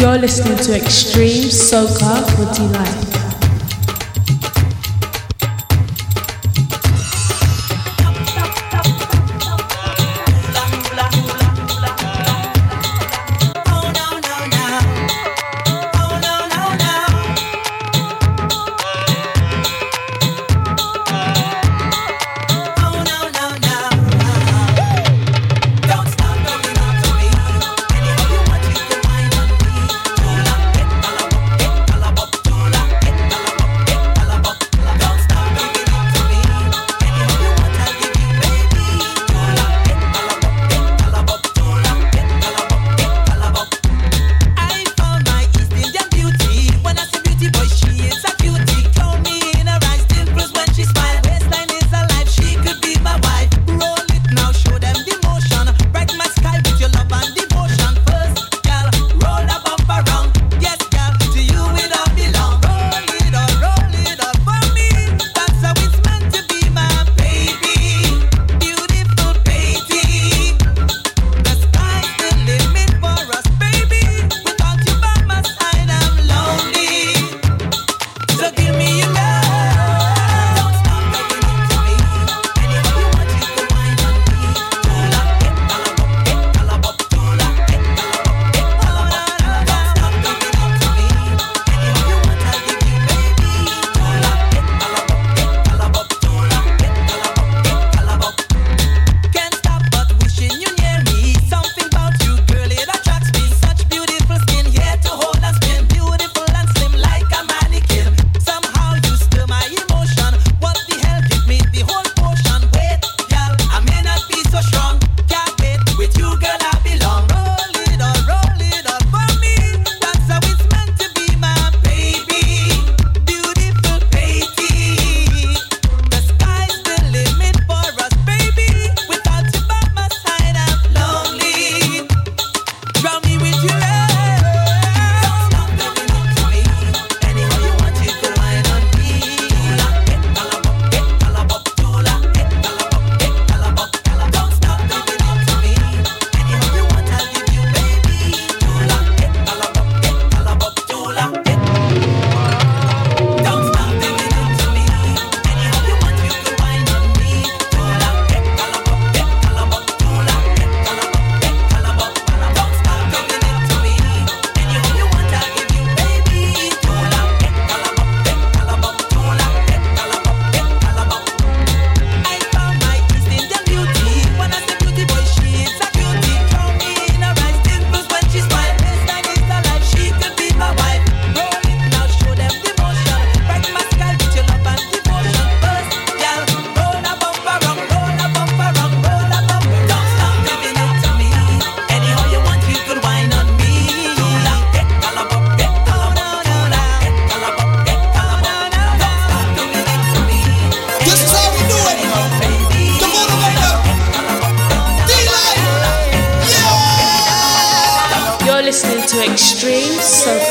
You're listening to Extreme Soca Footy Life. Extreme.